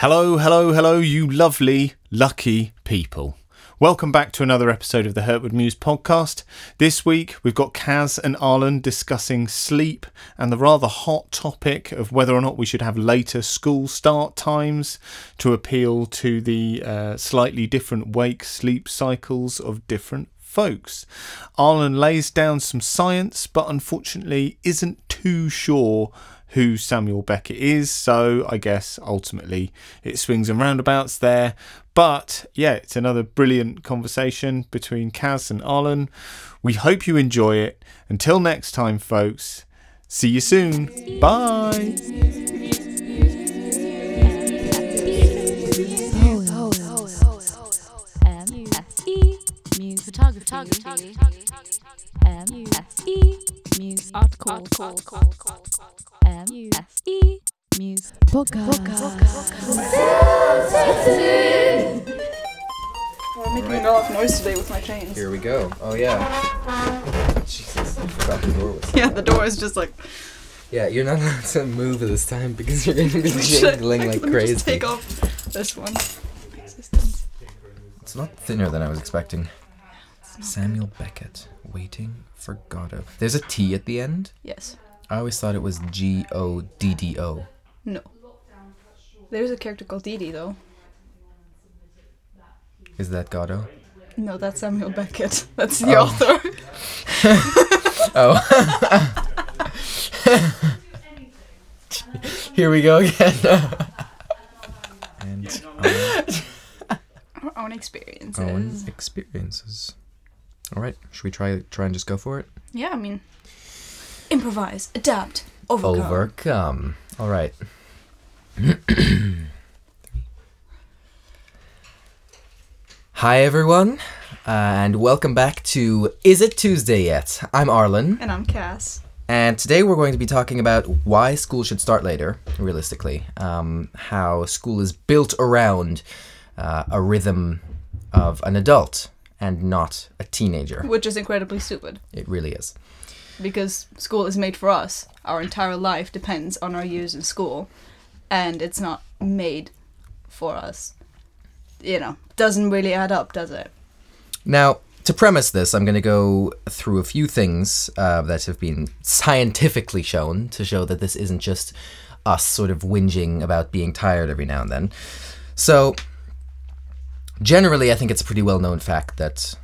Hello, hello, hello, you lovely, lucky people. Welcome back to another episode of the Hurtwood Muse podcast. This week we've got Kaz and Arlen discussing sleep and the rather hot topic of whether or not we should have later school start times to appeal to the uh, slightly different wake sleep cycles of different folks. Arlen lays down some science, but unfortunately isn't too sure who Samuel Beckett is. So I guess ultimately it swings and roundabouts there. But yeah, it's another brilliant conversation between Kaz and Arlen. We hope you enjoy it. Until next time, folks, see you soon. Bye. M-S-E, Muse Art Call, M-S-E, Muse I'm making a lot of noise today with my chains. Here we go. Oh yeah. Jesus, I forgot the door was. Yeah, the door is just like. Yeah, you're not allowed to move this time because you're going to be jingling like crazy. let me crazy. Just take off this one. It's a lot thinner than I was expecting. Samuel Beckett, waiting for Godot. There's a T at the end. Yes. I always thought it was G O D D O. No. There's a character called Dee though. Is that Godot? No, that's Samuel Beckett. That's the Oh. author. Oh. Here we go again. and our Our own experiences. own experiences. All right, should we try try and just go for it? Yeah, I mean, improvise, adapt, overcome. Overcome. All right. Hi, everyone, uh, and welcome back to Is It Tuesday Yet? I'm Arlen, And I'm Cass. and today we're going to be talking about why school should start later, realistically. Um, how school is built around uh, a rhythm of an adult and not a teenager. Which is incredibly stupid It really is. because school is made for us. Our entire life depends on our years in school, and it's not made for us. You know, doesn't really add up, does it? Now, to premise this, I'm going to go through a few things uh, that have been scientifically shown to show that this isn't just us sort of whinging about being tired every now and then. So, generally, I think it's a pretty well known fact that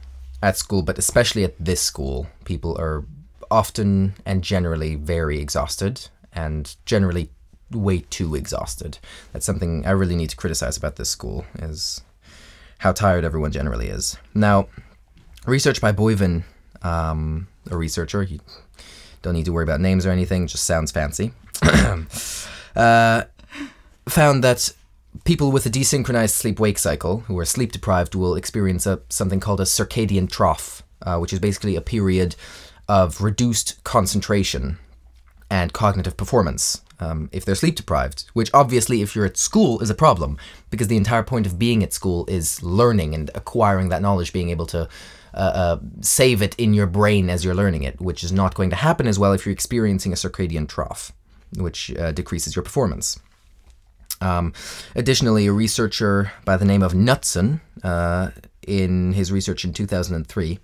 at school, but especially at this school, people are often and generally very exhausted and generally way too exhausted. That's something I really need to criticize about this school is how tired everyone generally is. Now, research by Boivin, um, a researcher, you don't need to worry about names or anything, just sounds fancy, uh, found that people with a desynchronized sleep wake cycle who are sleep deprived will experience a, something called a circadian trough, uh, which is basically a period of reduced concentration and cognitive performance um, if they're sleep deprived, which obviously, if you're at school, is a problem because the entire point of being at school is learning and acquiring that knowledge, being able to uh, uh, save it in your brain as you're learning it, which is not going to happen as well if you're experiencing a circadian trough, which uh, decreases your performance. Um, additionally, a researcher by the name of Knutson, uh, in his research in 2003,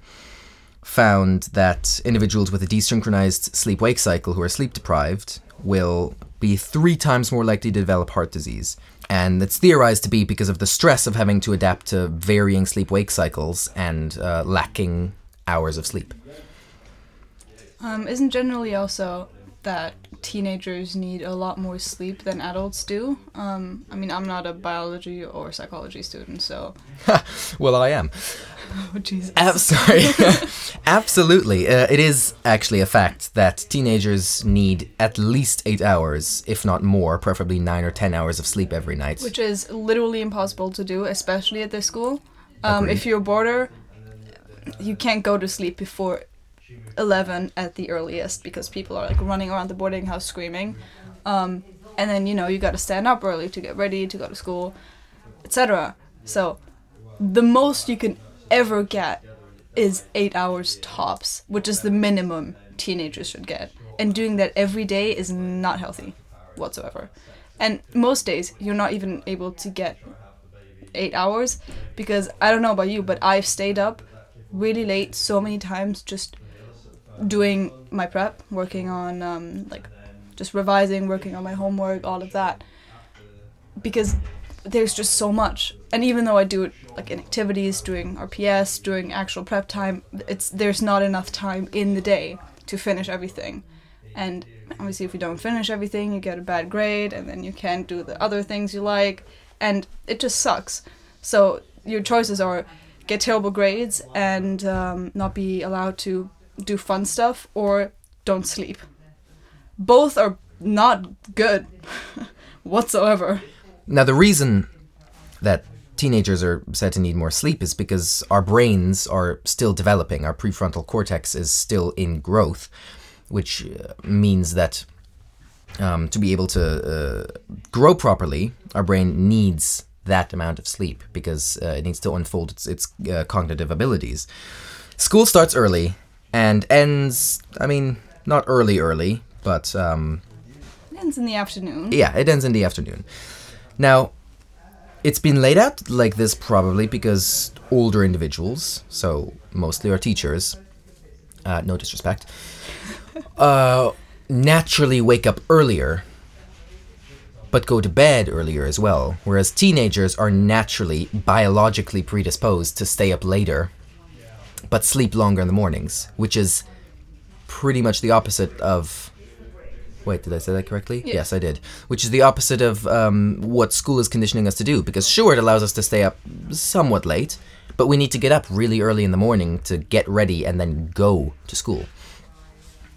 found that individuals with a desynchronized sleep wake cycle who are sleep deprived will be three times more likely to develop heart disease. And it's theorized to be because of the stress of having to adapt to varying sleep wake cycles and uh, lacking hours of sleep. Um, isn't generally also that teenagers need a lot more sleep than adults do? Um, I mean, I'm not a biology or psychology student, so. Well, I am. Oh, Jesus. Ab- sorry. Absolutely. Uh, it is actually a fact that teenagers need at least eight hours, if not more, preferably nine or ten hours of sleep every night. Which is literally impossible to do, especially at this school. Um, if you're a boarder, you can't go to sleep before 11 at the earliest because people are like running around the boarding house screaming. Um, and then, you know, you gotta stand up early to get ready to go to school, etc. So, the most you can ever get is eight hours tops, which is the minimum teenagers should get. And doing that every day is not healthy whatsoever. And most days you're not even able to get eight hours because I don't know about you, but I've stayed up really late so many times just doing my prep, working on um, like just revising, working on my homework, all of that. Because there's just so much, and even though I do it like in activities, doing RPS, doing actual prep time, it's there's not enough time in the day to finish everything. And obviously, if you don't finish everything, you get a bad grade, and then you can't do the other things you like, and it just sucks. So your choices are get terrible grades and um, not be allowed to do fun stuff, or don't sleep. Both are not good whatsoever. Now, the reason that teenagers are said to need more sleep is because our brains are still developing. Our prefrontal cortex is still in growth, which uh, means that um, to be able to uh, grow properly, our brain needs that amount of sleep because uh, it needs to unfold its, its uh, cognitive abilities. School starts early and ends, I mean, not early, early, but um, It ends in the afternoon. yeah, it ends in the afternoon. Now, it's been laid out like this probably because older individuals, so mostly our teachers, uh, no disrespect, uh, naturally wake up earlier, but go to bed earlier as well. Whereas teenagers are naturally biologically predisposed to stay up later, but sleep longer in the mornings, which is pretty much the opposite of Wait, did I say that correctly? Yeah. Yes, I did. Which is the opposite of um, what school is conditioning us to do. Because sure, it allows us to stay up somewhat late, but we need to get up really early in the morning to get ready and then go to school.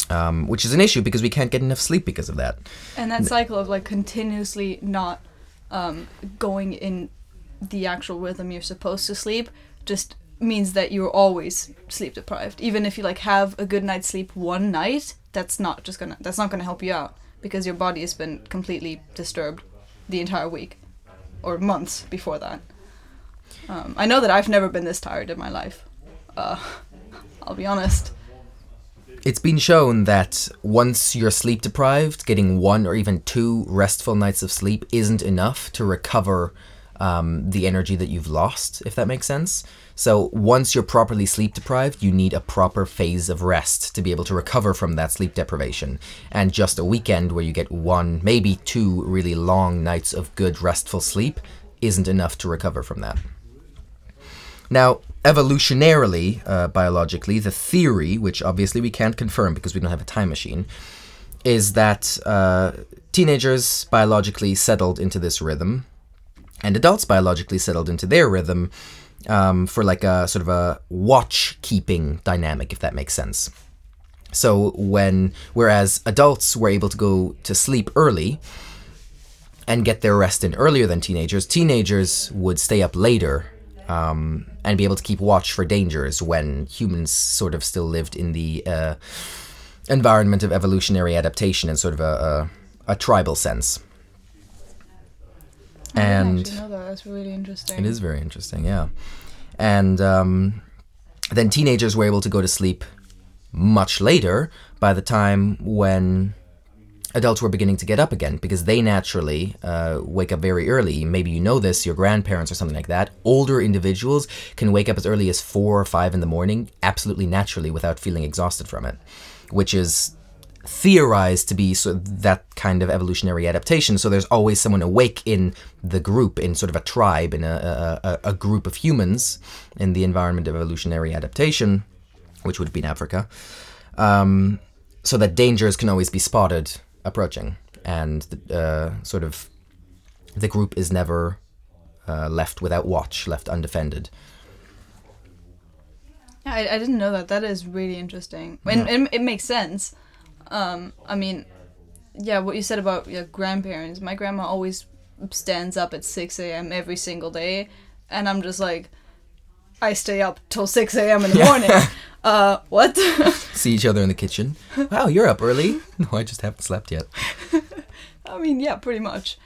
Um, which is an issue because we can't get enough sleep because of that. And that cycle of like continuously not um, going in the actual rhythm you're supposed to sleep just means that you're always sleep deprived. Even if you like have a good night's sleep one night, that's not just gonna that's not gonna help you out because your body has been completely disturbed the entire week or months before that. Um, I know that I've never been this tired in my life. Uh, I'll be honest. It's been shown that once you're sleep deprived, getting one or even two restful nights of sleep isn't enough to recover um, the energy that you've lost, if that makes sense. So once you're properly sleep deprived, you need a proper phase of rest to be able to recover from that sleep deprivation. And just a weekend where you get one, maybe two really long nights of good restful sleep isn't enough to recover from that. Now, evolutionarily, uh, biologically, the theory, which obviously we can't confirm because we don't have a time machine, is that uh, teenagers biologically settled into this rhythm, and adults biologically settled into their rhythm um, for like a sort of a watch keeping dynamic, if that makes sense. So when whereas adults were able to go to sleep early and get their rest in earlier than teenagers, teenagers would stay up later um, and be able to keep watch for dangers when humans sort of still lived in the uh, environment of evolutionary adaptation in sort of a, a, a tribal sense. I didn't And know that. That's really interesting. it is very interesting, yeah. And um, then teenagers were able to go to sleep much later by the time when adults were beginning to get up again because they naturally uh, wake up very early. Maybe you know this, your grandparents or something like that. Older individuals can wake up as early as four or five in the morning, absolutely naturally, without feeling exhausted from it, which is theorized to be sort of that kind of evolutionary adaptation. So there's always someone awake in the group, in sort of a tribe, in a, a, a- group of humans in the environment of evolutionary adaptation, which would be in Africa, um, so that dangers can always be spotted approaching, and uh, sort of the group is never uh, left without watch, left undefended. Yeah, I, I didn't know that. That is really interesting. And it, it makes sense. Um, I mean, yeah, what you said about your grandparents. My grandma always stands up at 6 a.m. every single day. And I'm just like, I stay up till 6 a.m. in the morning. uh, what? See each other in the kitchen. Wow, you're up early. No, I just haven't slept yet. I mean, yeah, pretty much.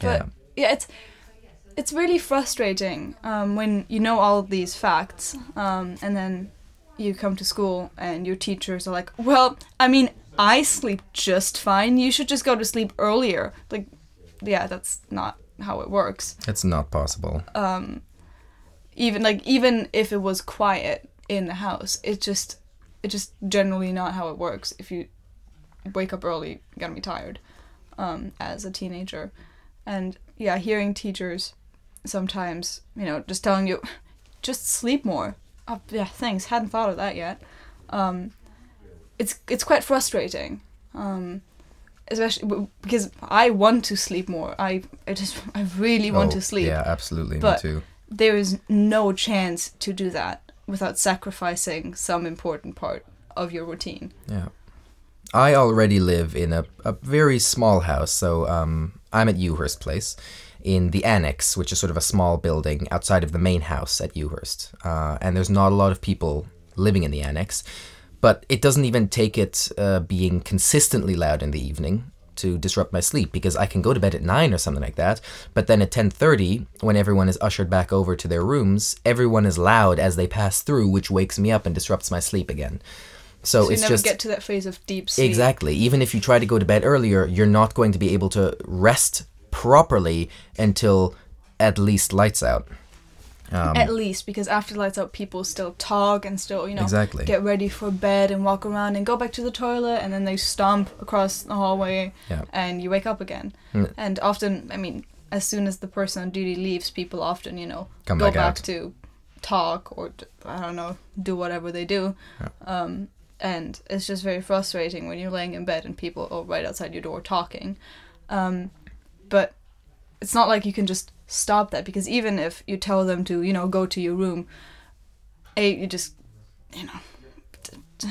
But Yeah. yeah, it's it's really frustrating um, when you know all these facts um, and then you come to school and your teachers are like, well, I mean, I sleep just fine. You should just go to sleep earlier. Like, yeah, that's not how it works. It's not possible. Even like even if it was quiet in the house, it just it just generally not how it works. If you wake up early, you're gonna be tired. Um, as a teenager, and yeah, hearing teachers sometimes, you know, just telling you, just sleep more. Oh, yeah, thanks. Hadn't thought of that yet. Um, it's it's quite frustrating. Um, especially because I want to sleep more. I I just I really want Oh, to sleep. Yeah, absolutely. But- me too. There is no chance to do that without sacrificing some important part of your routine. Yeah. I already live in a, a very small house, so um, I'm at Ewhurst Place in the annex, which is sort of a small building outside of the main house at Ewhurst. Uh, and there's not a lot of people living in the annex, but it doesn't even take it uh, being consistently loud in the evening to disrupt my sleep because I can go to bed at 9 or something like that but then at 10:30 when everyone is ushered back over to their rooms everyone is loud as they pass through which wakes me up and disrupts my sleep again so, So you it's never just get to that phase of deep sleep. Exactly. Even if you try to go to bed earlier, you're not going to be able to rest properly until at least lights out. Um, At least because after lights out, people still talk and still you know Exactly. get ready for bed and walk around and go back to the toilet and then they stomp across the hallway Yeah. and you wake up again. Mm. And often, I mean, as soon as the person on duty leaves, people often you know Come go back back, to talk or i don't know do whatever they do. Um, and it's just very frustrating when you're laying in bed and people are right outside your door talking. Um, but it's not like you can just stop that because even if you tell them to, you know, go to your room, a you just, you know,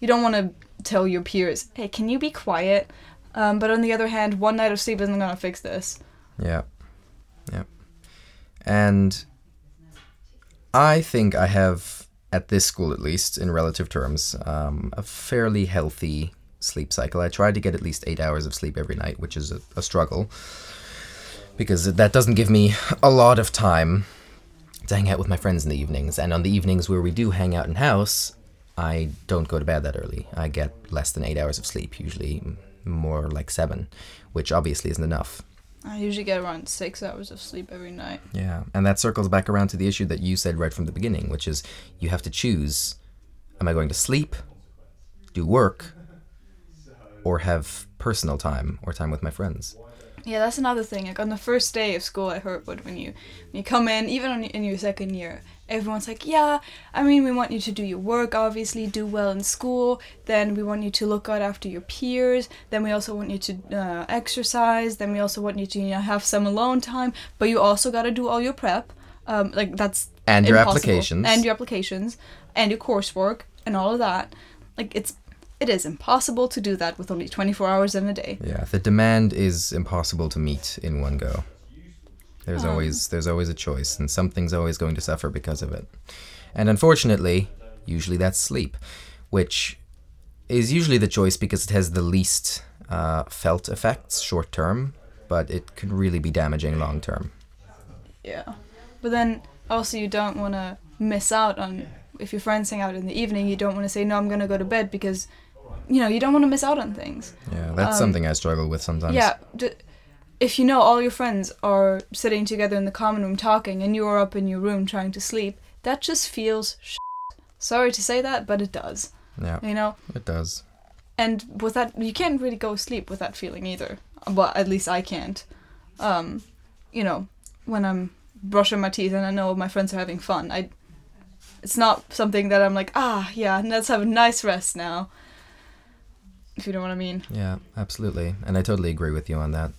you don't want to tell your peers, hey, can you be quiet? Um, but on the other hand, one night of sleep isn't gonna fix this. Yeah. Yeah. And I think I have, at this school at least, in relative terms, um, a fairly healthy sleep cycle. I try to get at least eight hours of sleep every night, which is a, a struggle because that doesn't give me a lot of time to hang out with my friends in the evenings. And on the evenings where we do hang out in house, I don't go to bed that early. I get less than eight hours of sleep, usually more like seven, which obviously isn't enough. I usually get around six hours of sleep every night. Yeah, and that circles back around to the issue that you said right from the beginning, which is you have to choose am I going to sleep, do work, or have personal time or time with my friends? Yeah, that's another thing. Like on the first day of school, I heard when you when you come in, even on, in your second year, everyone's like, "Yeah, I mean, we want you to do your work, obviously, do well in school. Then we want you to look out after your peers. Then we also want you to uh, exercise. Then we also want you to you know have some alone time. But you also got to do all your prep. Um, like that's And your impossible. applications. and your applications and your coursework and all of that. Like it's it is impossible to do that with only 24 hours in a day. Yeah, the demand is impossible to meet in one go. There's Um. always there's always a choice, and something's always going to suffer because of it. And unfortunately, usually that's sleep, which is usually the choice because it has the least uh, felt effects short term, but it can really be damaging long term. Yeah. But then also you don't want to miss out on if your friends hang out in the evening, you don't want to say no, I'm going to go to bed because you know, you don't want to miss out on things. Yeah, that's Um, something I struggle with sometimes. Yeah, d- if you know all your friends are sitting together in the common room talking and you are up in your room trying to sleep, that just feels sh- Sorry to say that, but it does. yeah, You know? it does. and with that you can't really go sleep with that feeling either well at least i can't um you know when i'm brushing my teeth and i know my friends are having fun i it's not something that i'm like ah yeah let's have a nice rest now if you know what i mean Yeah, absolutely. And I totally agree with you on that.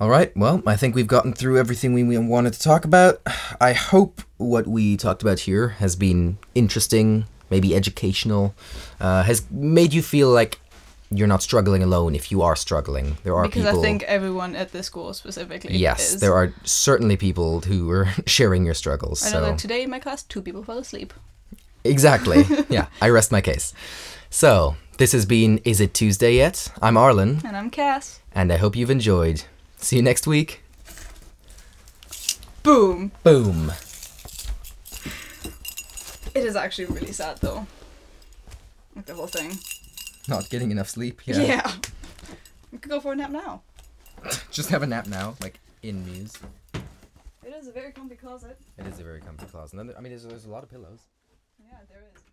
All right, well, I think we've gotten through everything we wanted to talk about. I hope what we talked about here has been interesting, maybe educational, uh, has made you feel like you're not struggling alone if you are struggling. There are because people. i think everyone at this school specifically yes, is. there are certainly people who are sharing your struggles. i know so that today in my class two people fell asleep exactly, yeah, I rest my case. So this has been Is It Tuesday Yet? I'm Arlen. and i'm cass and I hope you've enjoyed. See you next week. boom Boom. it is actually really sad though Like the whole thing. Not getting enough sleep. Yeah. Yeah. We could go for a nap now. Just have a nap now, like in Muse. It is a very comfy closet. It is a very comfy closet. I mean, there's, there's a lot of pillows. Yeah, there is.